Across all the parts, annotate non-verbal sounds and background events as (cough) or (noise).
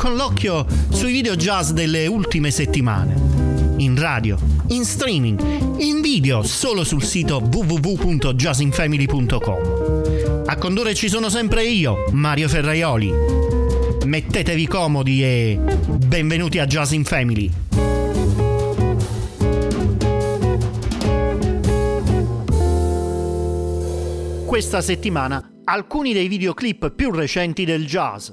con l'occhio sui video jazz delle ultime settimane. In radio, in streaming, in video solo sul sito www.jazzinfamily.com. A condurre ci sono sempre io, Mario Ferraioli. Mettetevi comodi e benvenuti a Jazz in Family. Questa settimana alcuni dei videoclip più recenti del jazz.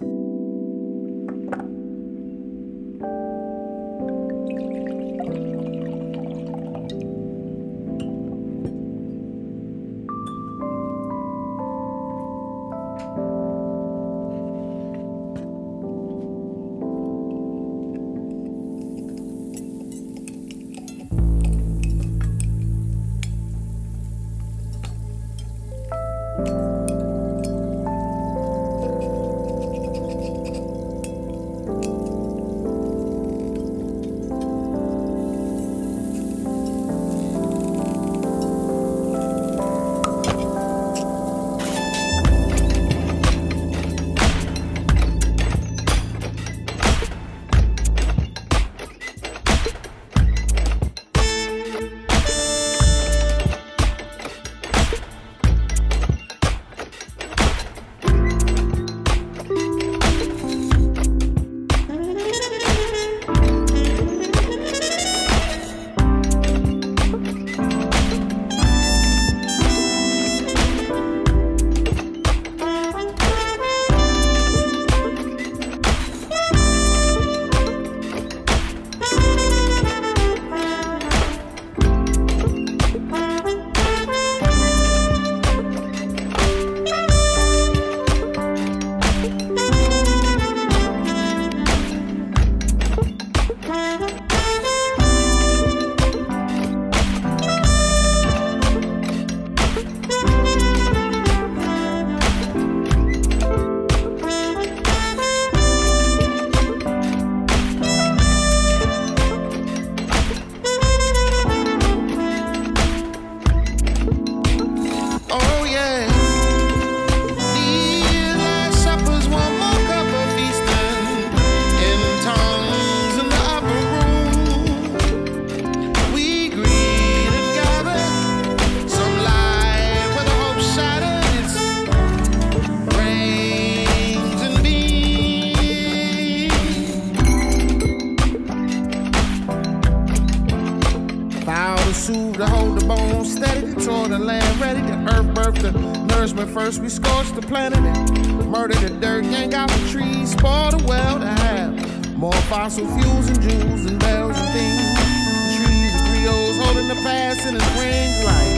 down the trees for the world to have more fossil fuels and jewels and bells and things. The trees and Creoles holding the past in its rings like.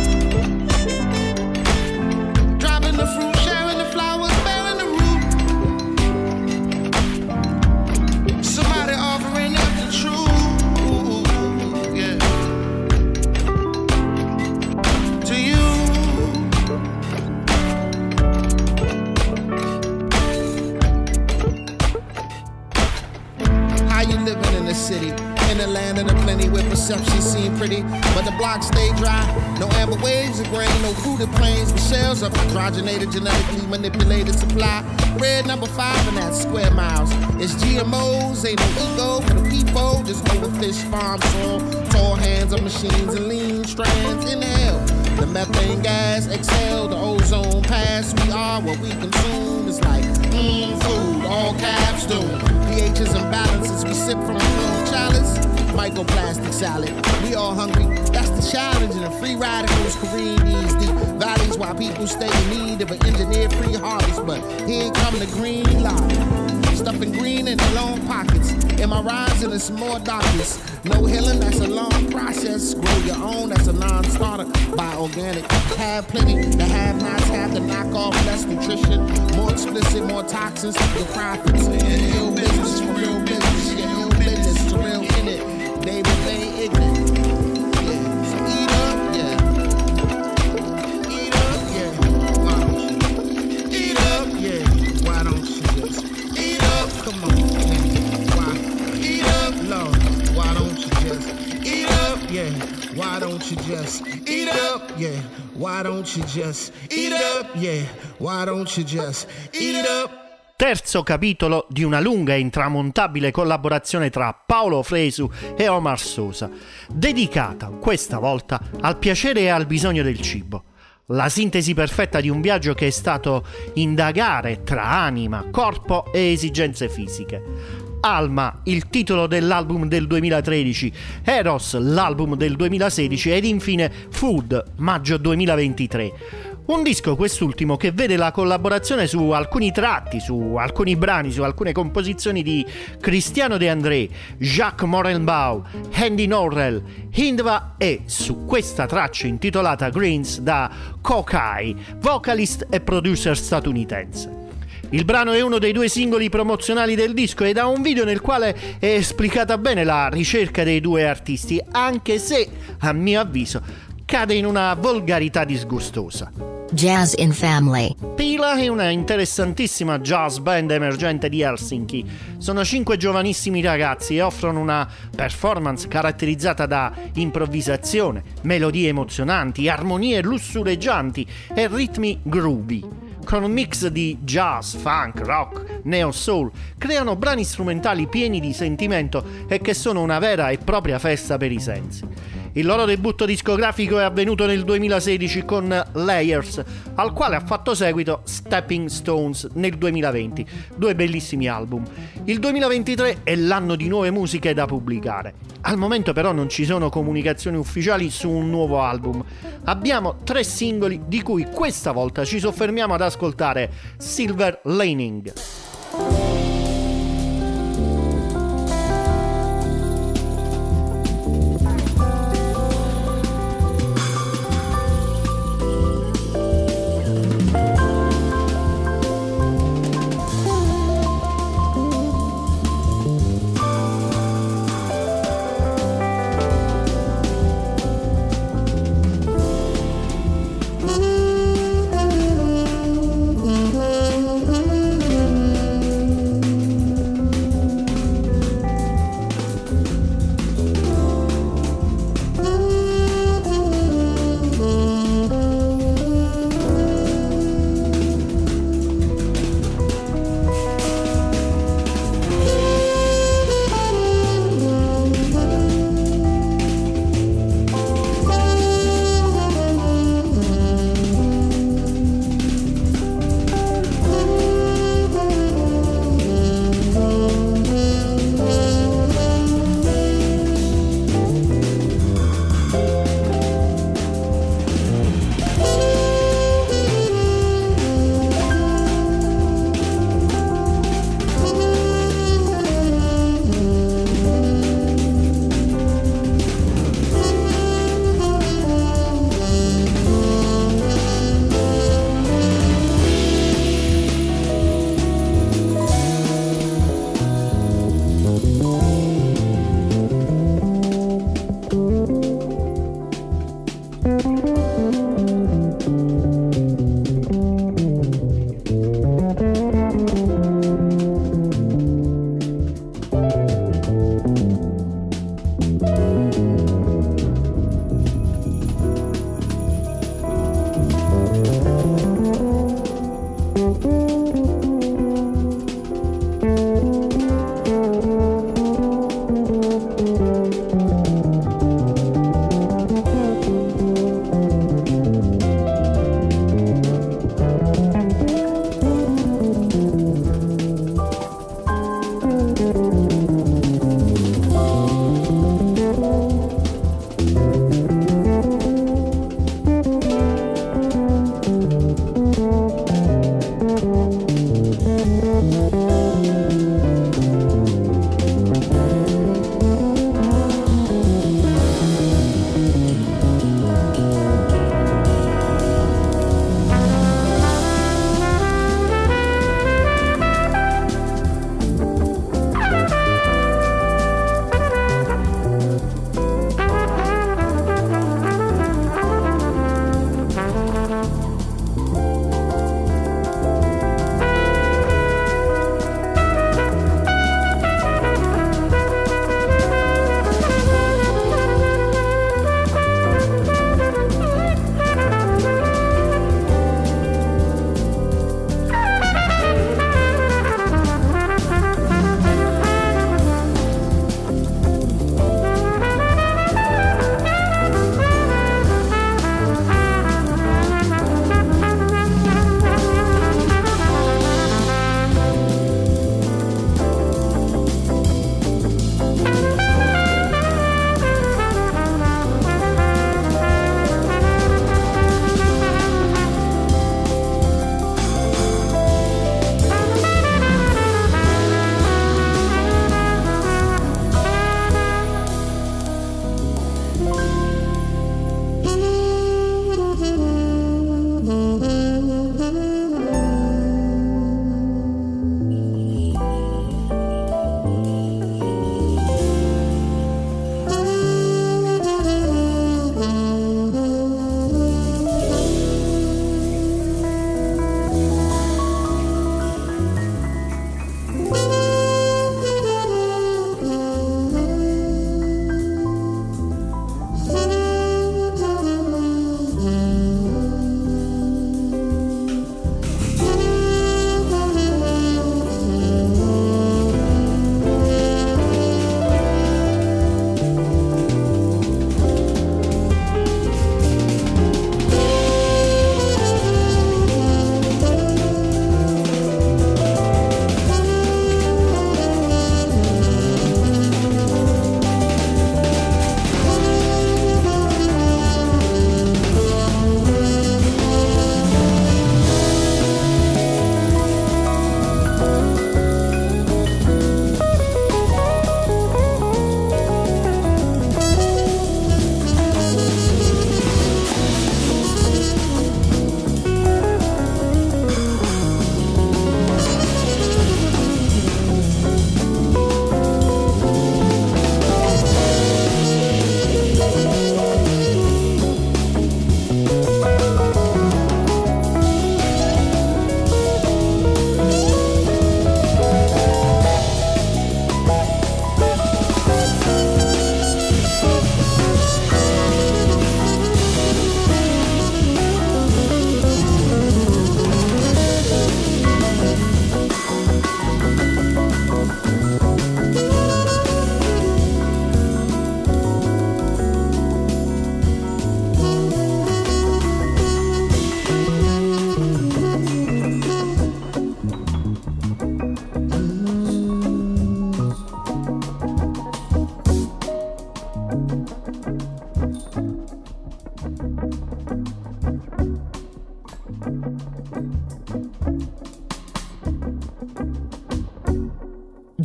Hydrogenated, genetically manipulated supply. Red number five in that square miles. It's GMOs, ain't no ego for the people. Just overfish farm soil, tall hands of machines and lean strands. Inhale the methane gas, exhale the ozone pass. We are what we consume. It's like mmm, food, all caps do. pHs and balances we sip from a food chalice. Microplastic salad. We all hungry. That's the challenge, and the free radicals careen these deep valleys while people stay in need of an engineer free harvest. But here come the green light. Stuffing green in their long pockets. Am I rising? It's more doctors. No healing, that's a long process. Grow your own, that's a non starter. Buy organic. Have plenty. The have nots have to knock off less nutrition. More explicit, more toxins. Your profits. In your business, why don't you just eat up? Yeah, why don't you just eat up? Yeah, why don't you just eat up? terzo capitolo di una lunga e intramontabile collaborazione tra Paolo Fresu e Omar Sosa, dedicata questa volta al piacere e al bisogno del cibo. La sintesi perfetta di un viaggio che è stato indagare tra anima, corpo e esigenze fisiche. Alma, il titolo dell'album del 2013, Eros, l'album del 2016 ed infine Food, maggio 2023 un disco quest'ultimo che vede la collaborazione su alcuni tratti, su alcuni brani, su alcune composizioni di Cristiano De André, Jacques Morenbaum, Andy Norrell, Hindva e su questa traccia intitolata Greens da Kokai, vocalist e producer statunitense. Il brano è uno dei due singoli promozionali del disco ed ha un video nel quale è esplicata bene la ricerca dei due artisti, anche se, a mio avviso, cade in una volgarità disgustosa. Jazz in Family. Pila è una interessantissima jazz band emergente di Helsinki. Sono cinque giovanissimi ragazzi e offrono una performance caratterizzata da improvvisazione, melodie emozionanti, armonie lussureggianti e ritmi groovy. Con un mix di jazz, funk, rock, neo soul, creano brani strumentali pieni di sentimento e che sono una vera e propria festa per i sensi. Il loro debutto discografico è avvenuto nel 2016 con Layers, al quale ha fatto seguito Stepping Stones nel 2020, due bellissimi album. Il 2023 è l'anno di nuove musiche da pubblicare. Al momento però non ci sono comunicazioni ufficiali su un nuovo album. Abbiamo tre singoli di cui questa volta ci soffermiamo ad ascoltare Silver Laning.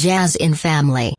Jazz in Family.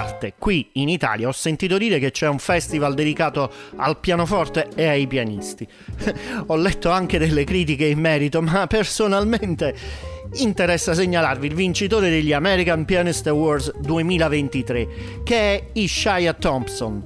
Parte qui in Italia ho sentito dire che c'è un festival dedicato al pianoforte e ai pianisti. (laughs) ho letto anche delle critiche in merito, ma personalmente interessa segnalarvi il vincitore degli American Pianist Awards 2023, che è Ishaya Thompson.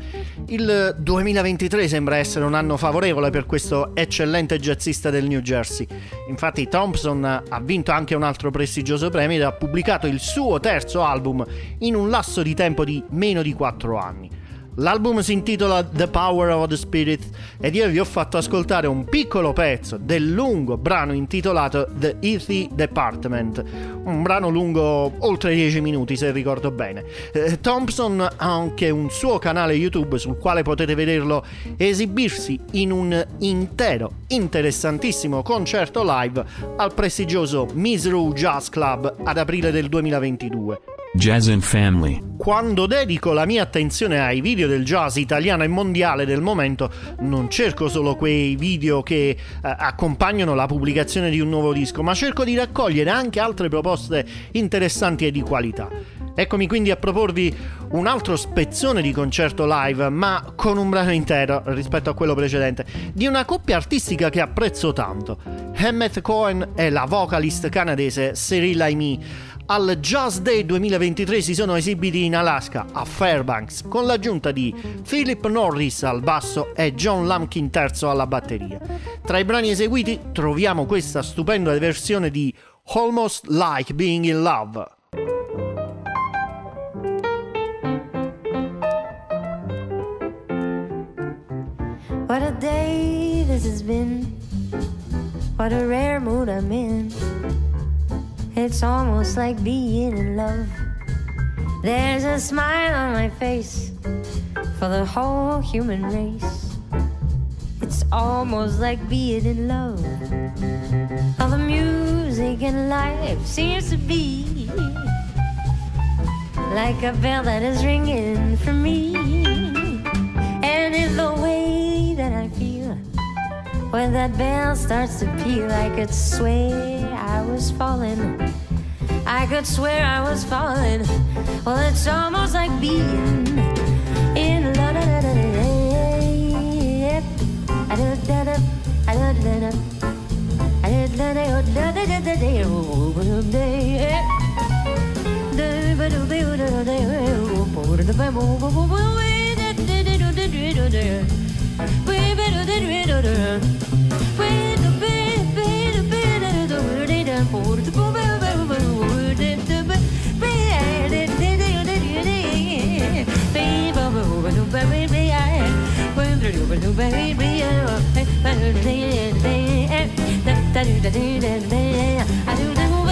Il 2023 sembra essere un anno favorevole per questo eccellente jazzista del New Jersey. Infatti Thompson ha vinto anche un altro prestigioso premio ed ha pubblicato il suo terzo album in un lasso di tempo di meno di 4 anni. L'album si intitola The Power of the Spirit ed io vi ho fatto ascoltare un piccolo pezzo del lungo brano intitolato The Earthy Department, un brano lungo oltre 10 minuti se ricordo bene. Eh, Thompson ha anche un suo canale YouTube sul quale potete vederlo esibirsi in un intero interessantissimo concerto live al prestigioso Misrou Jazz Club ad aprile del 2022. Jazz and Family. Quando dedico la mia attenzione ai video del jazz italiano e mondiale del momento, non cerco solo quei video che eh, accompagnano la pubblicazione di un nuovo disco, ma cerco di raccogliere anche altre proposte interessanti e di qualità. Eccomi quindi a proporvi un altro spezzone di concerto live, ma con un brano intero rispetto a quello precedente, di una coppia artistica che apprezzo tanto. Emmett Cohen e la vocalist canadese Cyril Aimee al Jazz Day 2023 si sono esibiti in Alaska, a Fairbanks, con l'aggiunta di Philip Norris al basso e John Lumpkin terzo alla batteria. Tra i brani eseguiti troviamo questa stupenda versione di Almost Like Being in Love. What a day this has been. What a rare mood I'm in. It's almost like being in love. There's a smile on my face for the whole human race. It's almost like being in love. All the music in life seems to be like a bell that is ringing for me. And in the way that I feel when that bell starts to peal, I could swear I was falling. I could swear I was falling. Well, it's almost like being in love. I do the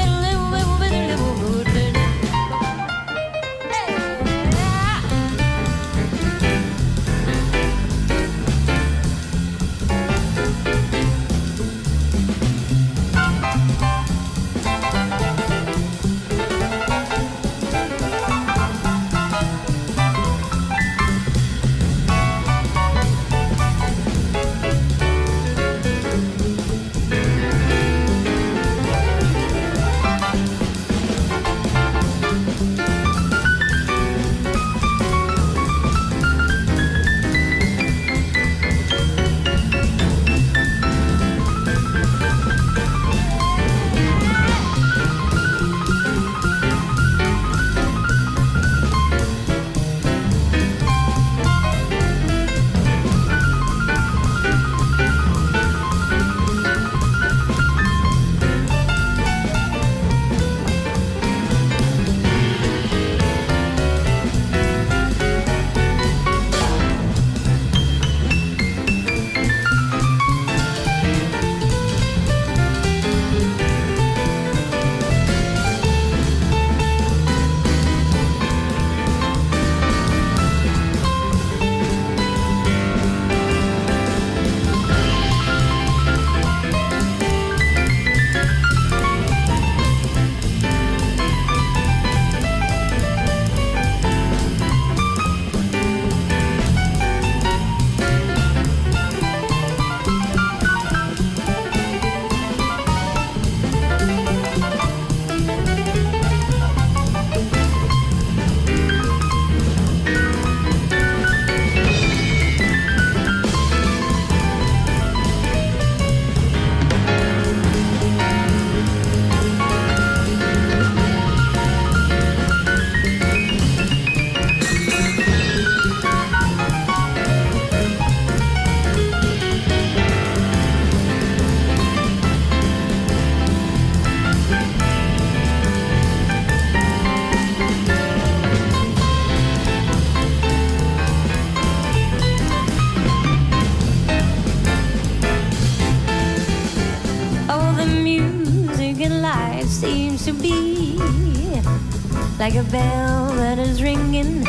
like a bell that is ringing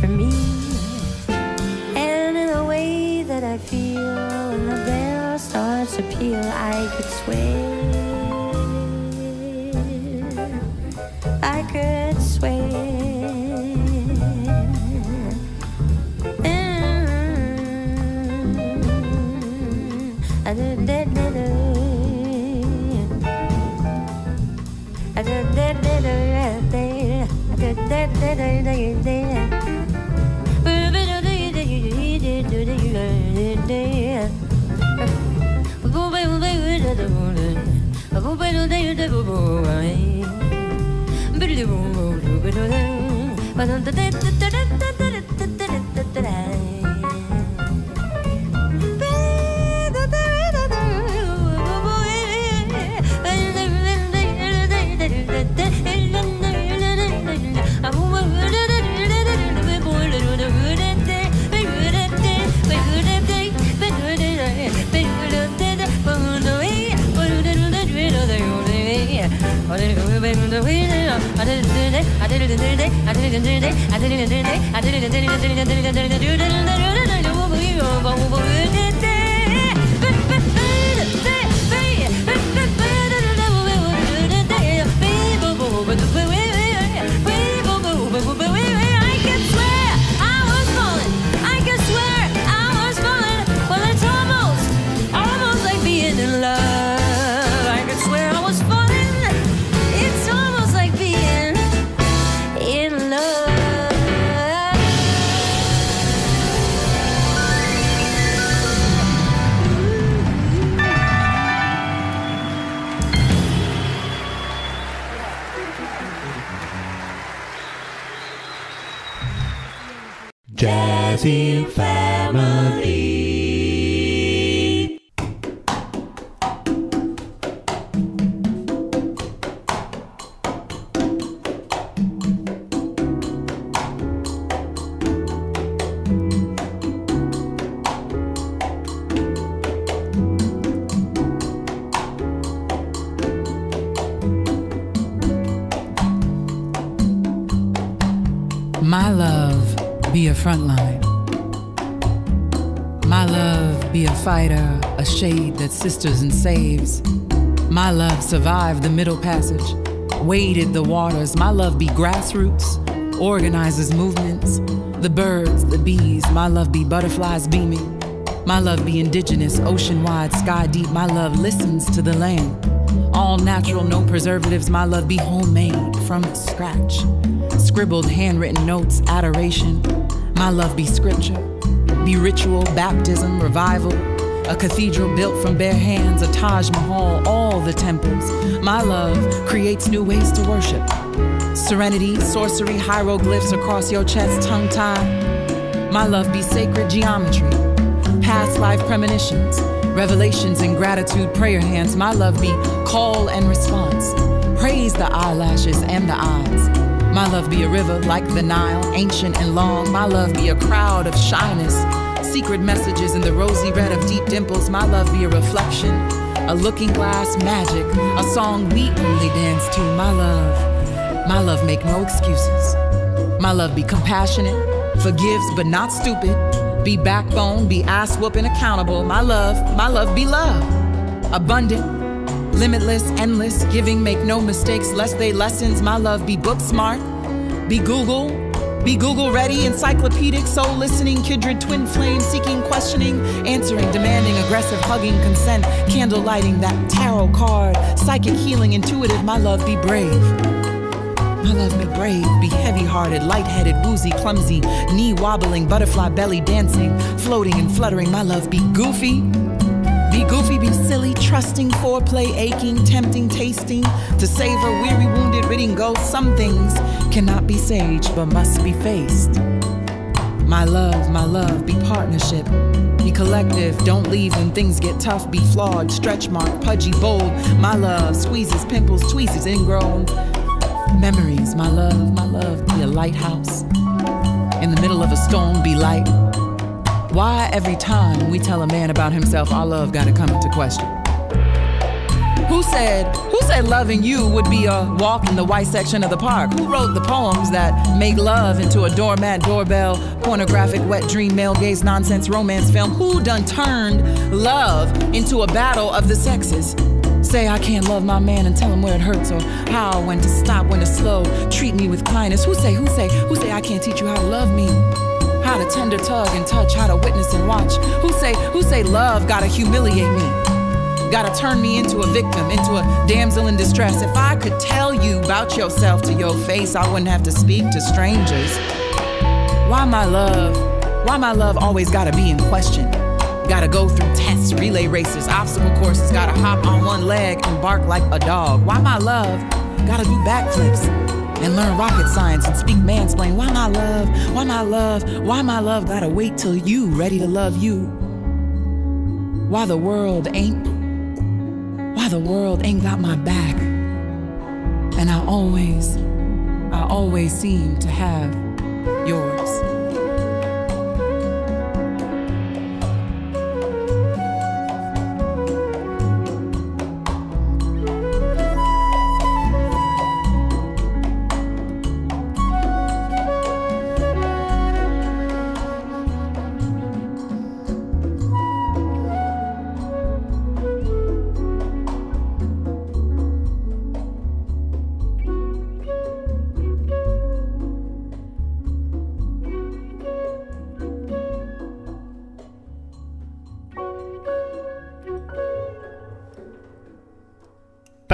for me. And in the way that I feel, when the bell starts to peal, I could swear, I could swear. I did that, did I did that, did but did it, I see. Shade that sisters and saves. My love survived the middle passage, waded the waters. My love be grassroots, organizes movements. The birds, the bees, my love be butterflies beaming. My love be indigenous, ocean wide, sky deep. My love listens to the land. All natural, no preservatives. My love be homemade from scratch. Scribbled, handwritten notes, adoration. My love be scripture, be ritual, baptism, revival. A cathedral built from bare hands, a Taj Mahal, all the temples. My love creates new ways to worship. Serenity, sorcery, hieroglyphs across your chest, tongue tied. My love be sacred geometry, past life premonitions, revelations and gratitude, prayer hands. My love be call and response. Praise the eyelashes and the eyes. My love be a river like the Nile, ancient and long. My love be a crowd of shyness, secret messages in the rosy red of deep dimples. My love be a reflection, a looking glass magic, a song we only dance to. My love, my love make no excuses. My love be compassionate, forgives but not stupid. Be backbone, be ass whooping accountable. My love, my love be love. Abundant, limitless, endless, giving, make no mistakes, lest they lessons. My love be book smart, be Google, be Google ready, encyclopedic, soul listening, kindred, twin flame, seeking, questioning, answering, demanding, aggressive, hugging, consent, candle lighting, that tarot card, psychic healing, intuitive. My love be brave. My love be brave, be heavy hearted, light headed, woozy, clumsy, knee wobbling, butterfly belly dancing, floating and fluttering. My love be goofy, be goofy, be silly, trusting, foreplay, aching, tempting, tasting, to savor, weary, wounded, ridding ghosts. Some things cannot be sage, but must be faced. My love, my love, be partnership. Be collective, don't leave when things get tough. Be flawed, stretch mark, pudgy, bold. My love squeezes, pimples, tweezes, ingrown. Memories, my love, my love, be a lighthouse. In the middle of a storm, be light. Why every time we tell a man about himself, our love gotta come into question? Who said, who said loving you would be a walk in the white section of the park? Who wrote the poems that make love into a doormat, doorbell, pornographic, wet dream, male gaze, nonsense, romance film? Who done turned love into a battle of the sexes? Say I can't love my man and tell him where it hurts or how, when to stop, when to slow, treat me with kindness. Who say, who say, who say I can't teach you how to love me? How to tender tug and touch, how to witness and watch. Who say, who say love gotta humiliate me? Gotta turn me into a victim, into a damsel in distress. If I could tell you about yourself to your face, I wouldn't have to speak to strangers. Why my love? Why my love always gotta be in question? Gotta go through tests, relay races, obstacle courses, gotta hop on one leg and bark like a dog. Why my love? Gotta do backflips and learn rocket science and speak mansplain. Why my love? Why my love? Why my love gotta wait till you ready to love you? Why the world ain't? Why the world ain't got my back? And I always, I always seem to have yours.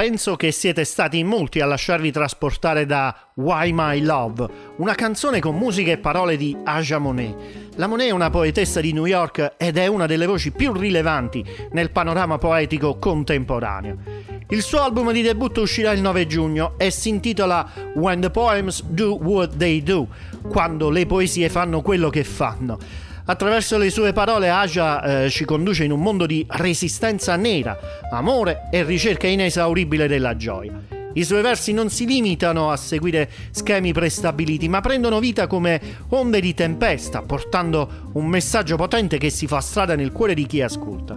Penso che siete stati in molti a lasciarvi trasportare da Why My Love, una canzone con musica e parole di Aja Monet. La Monet è una poetessa di New York ed è una delle voci più rilevanti nel panorama poetico contemporaneo. Il suo album di debutto uscirà il 9 giugno e si intitola When the Poems Do What They Do, quando le poesie fanno quello che fanno. Attraverso le sue parole Aja eh, ci conduce in un mondo di resistenza nera, amore e ricerca inesauribile della gioia. I suoi versi non si limitano a seguire schemi prestabiliti, ma prendono vita come onde di tempesta, portando un messaggio potente che si fa strada nel cuore di chi ascolta.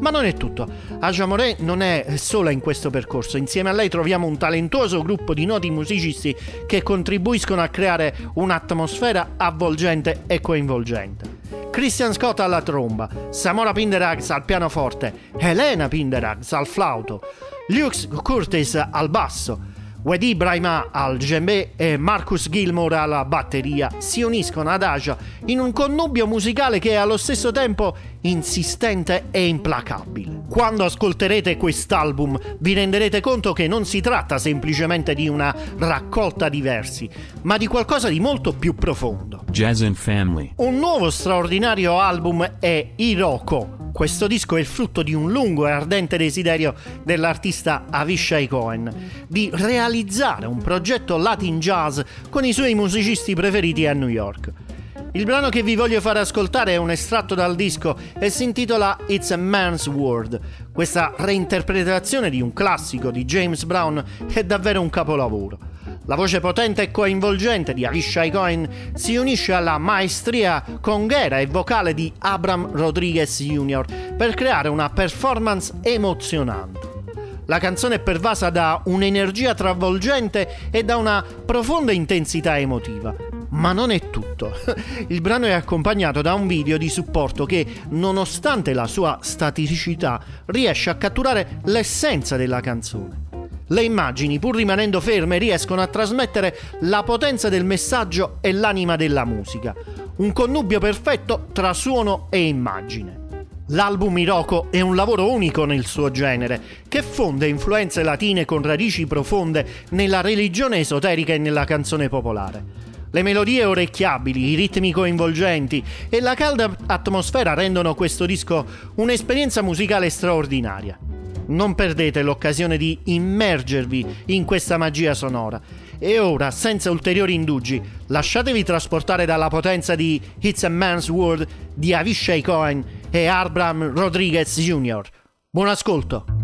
Ma non è tutto. Aja Moré non è sola in questo percorso. Insieme a lei troviamo un talentuoso gruppo di noti musicisti che contribuiscono a creare un'atmosfera avvolgente e coinvolgente. Christian Scott alla tromba, Samora Pinderags al pianoforte, Helena Pinderags al flauto, Luke Curtis al basso, Wedi Brahima al djembe e Marcus Gilmore alla batteria si uniscono ad Aja in un connubio musicale che è allo stesso tempo insistente e implacabile. Quando ascolterete quest'album vi renderete conto che non si tratta semplicemente di una raccolta di versi, ma di qualcosa di molto più profondo. Jazz and Family. Un nuovo straordinario album è Iroko, questo disco è il frutto di un lungo e ardente desiderio dell'artista Avishai Cohen di realizzare un progetto Latin jazz con i suoi musicisti preferiti a New York. Il brano che vi voglio fare ascoltare è un estratto dal disco e si intitola It's a Man's World. Questa reinterpretazione di un classico di James Brown è davvero un capolavoro. La voce potente e coinvolgente di Avishai Cohen si unisce alla maestria conghera e vocale di Abram Rodriguez Jr. per creare una performance emozionante. La canzone è pervasa da un'energia travolgente e da una profonda intensità emotiva. Ma non è tutto. (laughs) Il brano è accompagnato da un video di supporto che, nonostante la sua staticità, riesce a catturare l'essenza della canzone. Le immagini, pur rimanendo ferme, riescono a trasmettere la potenza del messaggio e l'anima della musica. Un connubio perfetto tra suono e immagine. L'album Iroko è un lavoro unico nel suo genere, che fonde influenze latine con radici profonde nella religione esoterica e nella canzone popolare. Le melodie orecchiabili, i ritmi coinvolgenti e la calda atmosfera rendono questo disco un'esperienza musicale straordinaria. Non perdete l'occasione di immergervi in questa magia sonora. E ora, senza ulteriori indugi, lasciatevi trasportare dalla potenza di It's a Man's World di Avishai Cohen e Arbram Rodriguez Jr. Buon ascolto!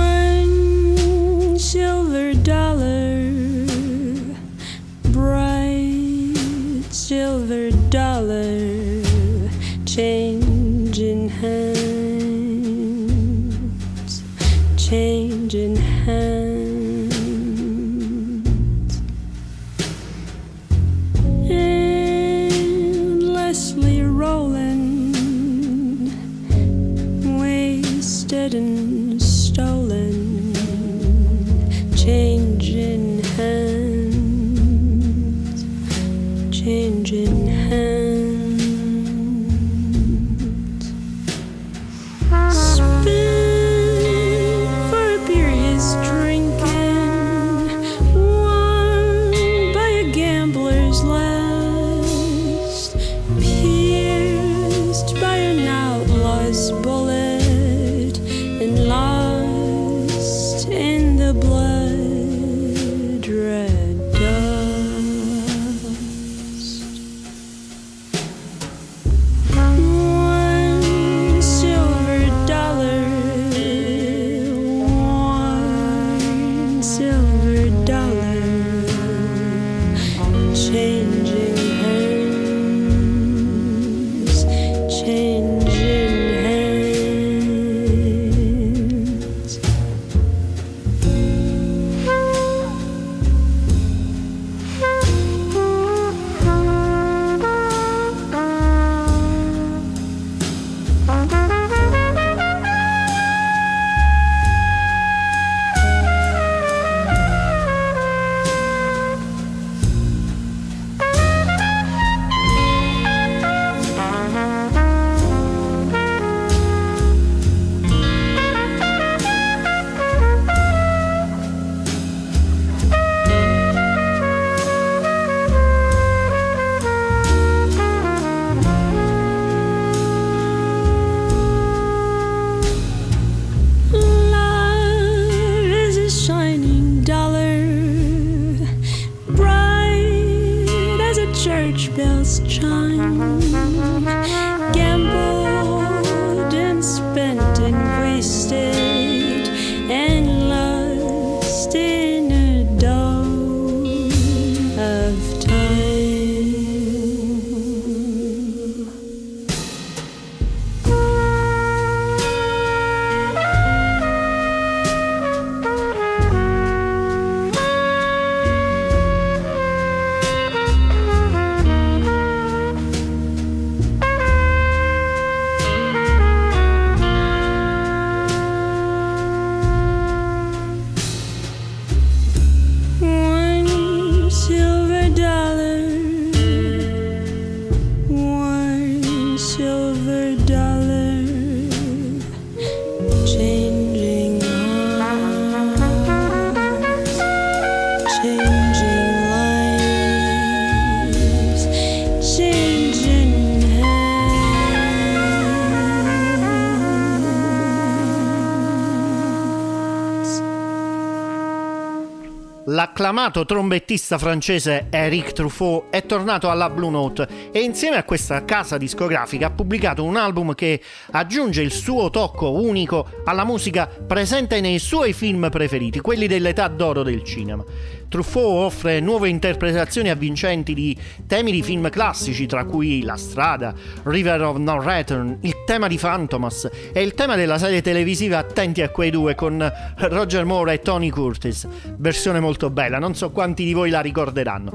L'acclamato trombettista francese Eric Truffaut è tornato alla Blue Note e insieme a questa casa discografica ha pubblicato un album che aggiunge il suo tocco unico alla musica presente nei suoi film preferiti, quelli dell'età d'oro del cinema. Truffaut offre nuove interpretazioni avvincenti di temi di film classici, tra cui La strada, River of No Return, Il tema di Phantomas e il tema della serie televisiva Attenti a quei due con Roger Moore e Tony Curtis. Versione molto bella, non so quanti di voi la ricorderanno.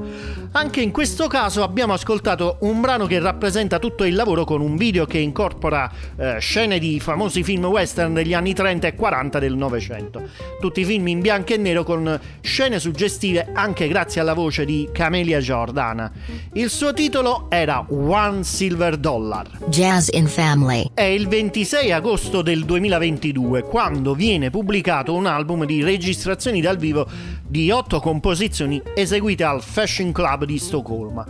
Anche in questo caso abbiamo ascoltato un brano che rappresenta tutto il lavoro con un video che incorpora eh, scene di famosi film western degli anni 30 e 40 del Novecento. Tutti film in bianco e nero con scene suggestive anche grazie alla voce di Camelia Giordana. Il suo titolo era One Silver Dollar. Jazz in Family. È il 26 agosto del 2022 quando viene pubblicato un album di registrazioni dal vivo di otto composizioni eseguite al Fashion Club di Stoccolma.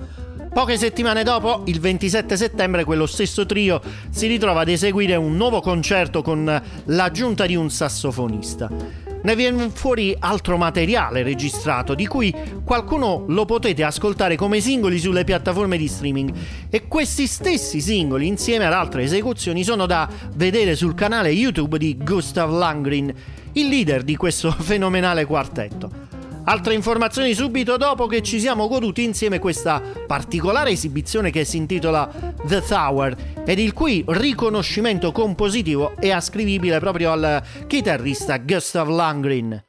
Poche settimane dopo, il 27 settembre, quello stesso trio si ritrova ad eseguire un nuovo concerto con l'aggiunta di un sassofonista ne viene fuori altro materiale registrato, di cui qualcuno lo potete ascoltare come singoli sulle piattaforme di streaming. E questi stessi singoli, insieme ad altre esecuzioni, sono da vedere sul canale YouTube di Gustav Langrin, il leader di questo (laughs) fenomenale quartetto. Altre informazioni subito dopo che ci siamo goduti insieme questa particolare esibizione che si intitola The Tower ed il cui riconoscimento compositivo è ascrivibile proprio al chitarrista Gustav Langren.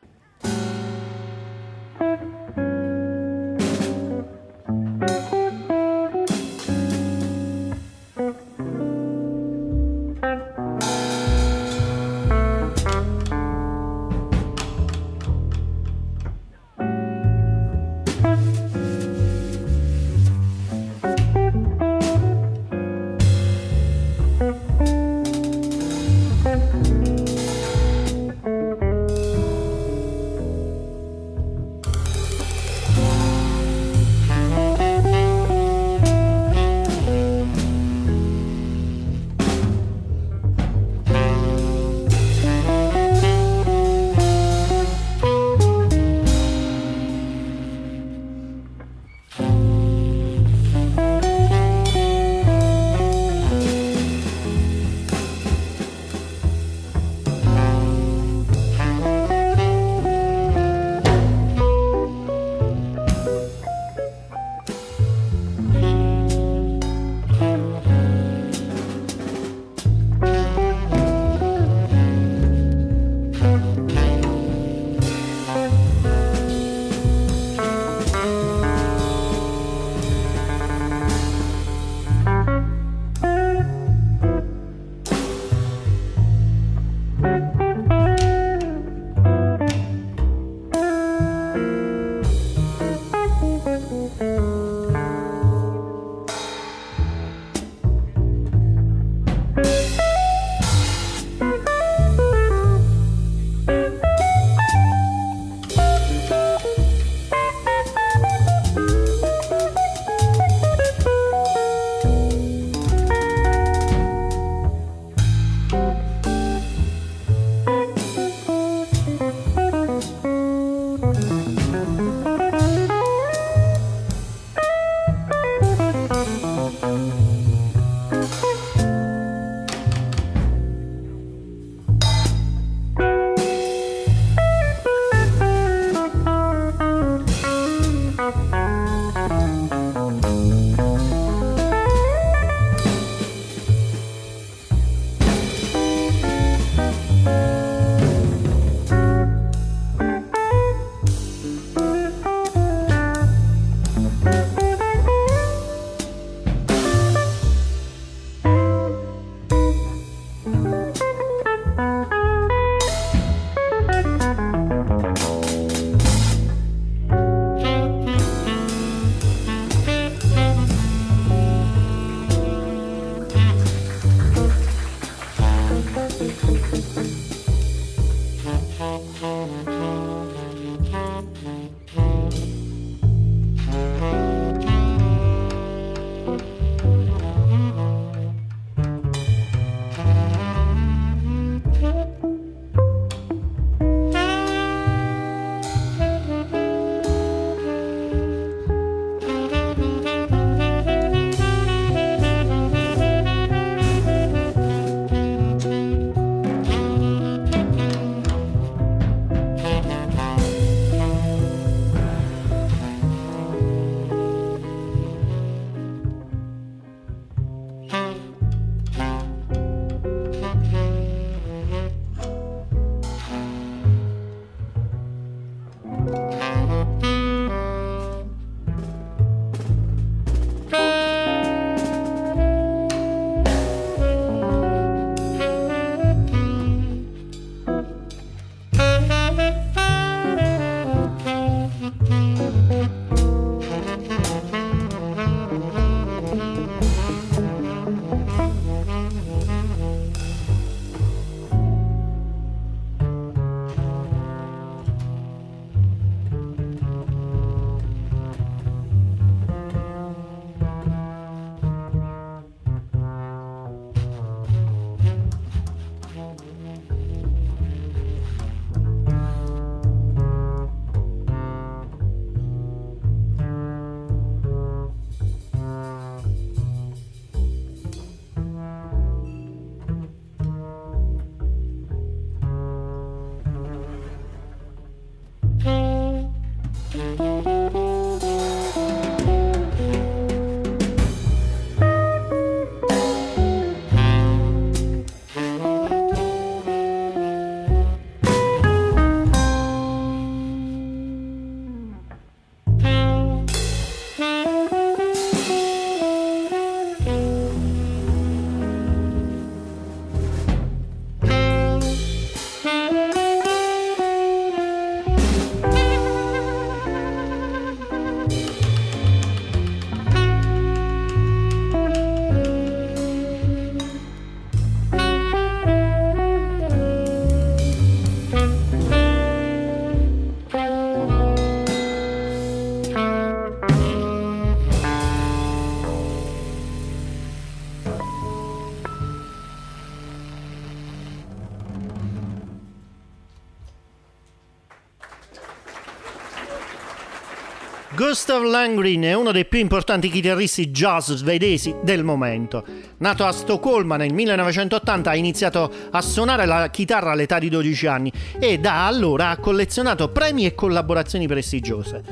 Gustav Langrin è uno dei più importanti chitarristi jazz svedesi del momento. Nato a Stoccolma nel 1980 ha iniziato a suonare la chitarra all'età di 12 anni e da allora ha collezionato premi e collaborazioni prestigiose.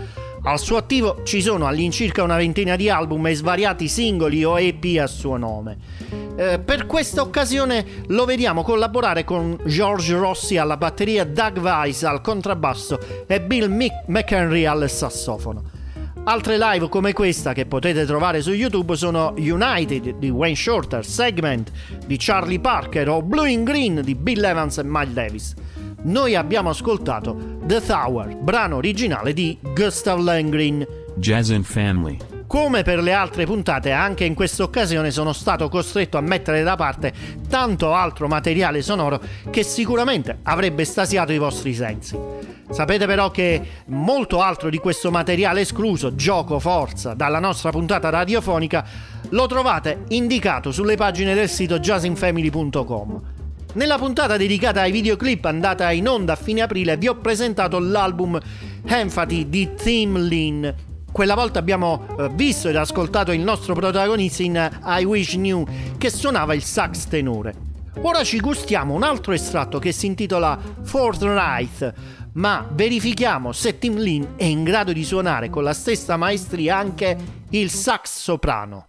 Al suo attivo ci sono all'incirca una ventina di album e svariati singoli o EP a suo nome. Eh, per questa occasione lo vediamo collaborare con George Rossi alla batteria, Doug Weiss al contrabbasso e Bill McHenry al sassofono. Altre live come questa che potete trovare su YouTube sono United di Wayne Shorter, Segment di Charlie Parker o Blue in Green di Bill Evans e Miles Davis. Noi abbiamo ascoltato The Tower, brano originale di Gustav Langren. Jazz and Family. Come per le altre puntate, anche in questa occasione sono stato costretto a mettere da parte tanto altro materiale sonoro che sicuramente avrebbe stasiato i vostri sensi. Sapete però che molto altro di questo materiale escluso, gioco forza, dalla nostra puntata radiofonica, lo trovate indicato sulle pagine del sito jazzinfamily.com. Nella puntata dedicata ai videoclip andata in onda a fine aprile vi ho presentato l'album Empathy di Tim Lin. Quella volta abbiamo eh, visto ed ascoltato il nostro protagonista in I Wish New che suonava il sax tenore. Ora ci gustiamo un altro estratto che si intitola Forthright, ma verifichiamo se Tim Lin è in grado di suonare con la stessa maestria anche il sax soprano.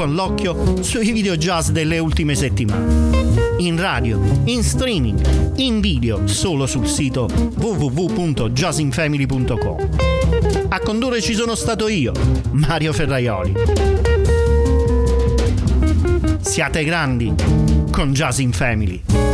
con l'occhio sui video jazz delle ultime settimane. In radio, in streaming, in video solo sul sito www.jazzinfamily.com. A condurre ci sono stato io, Mario Ferraioli. Siate grandi con Jazz in Family.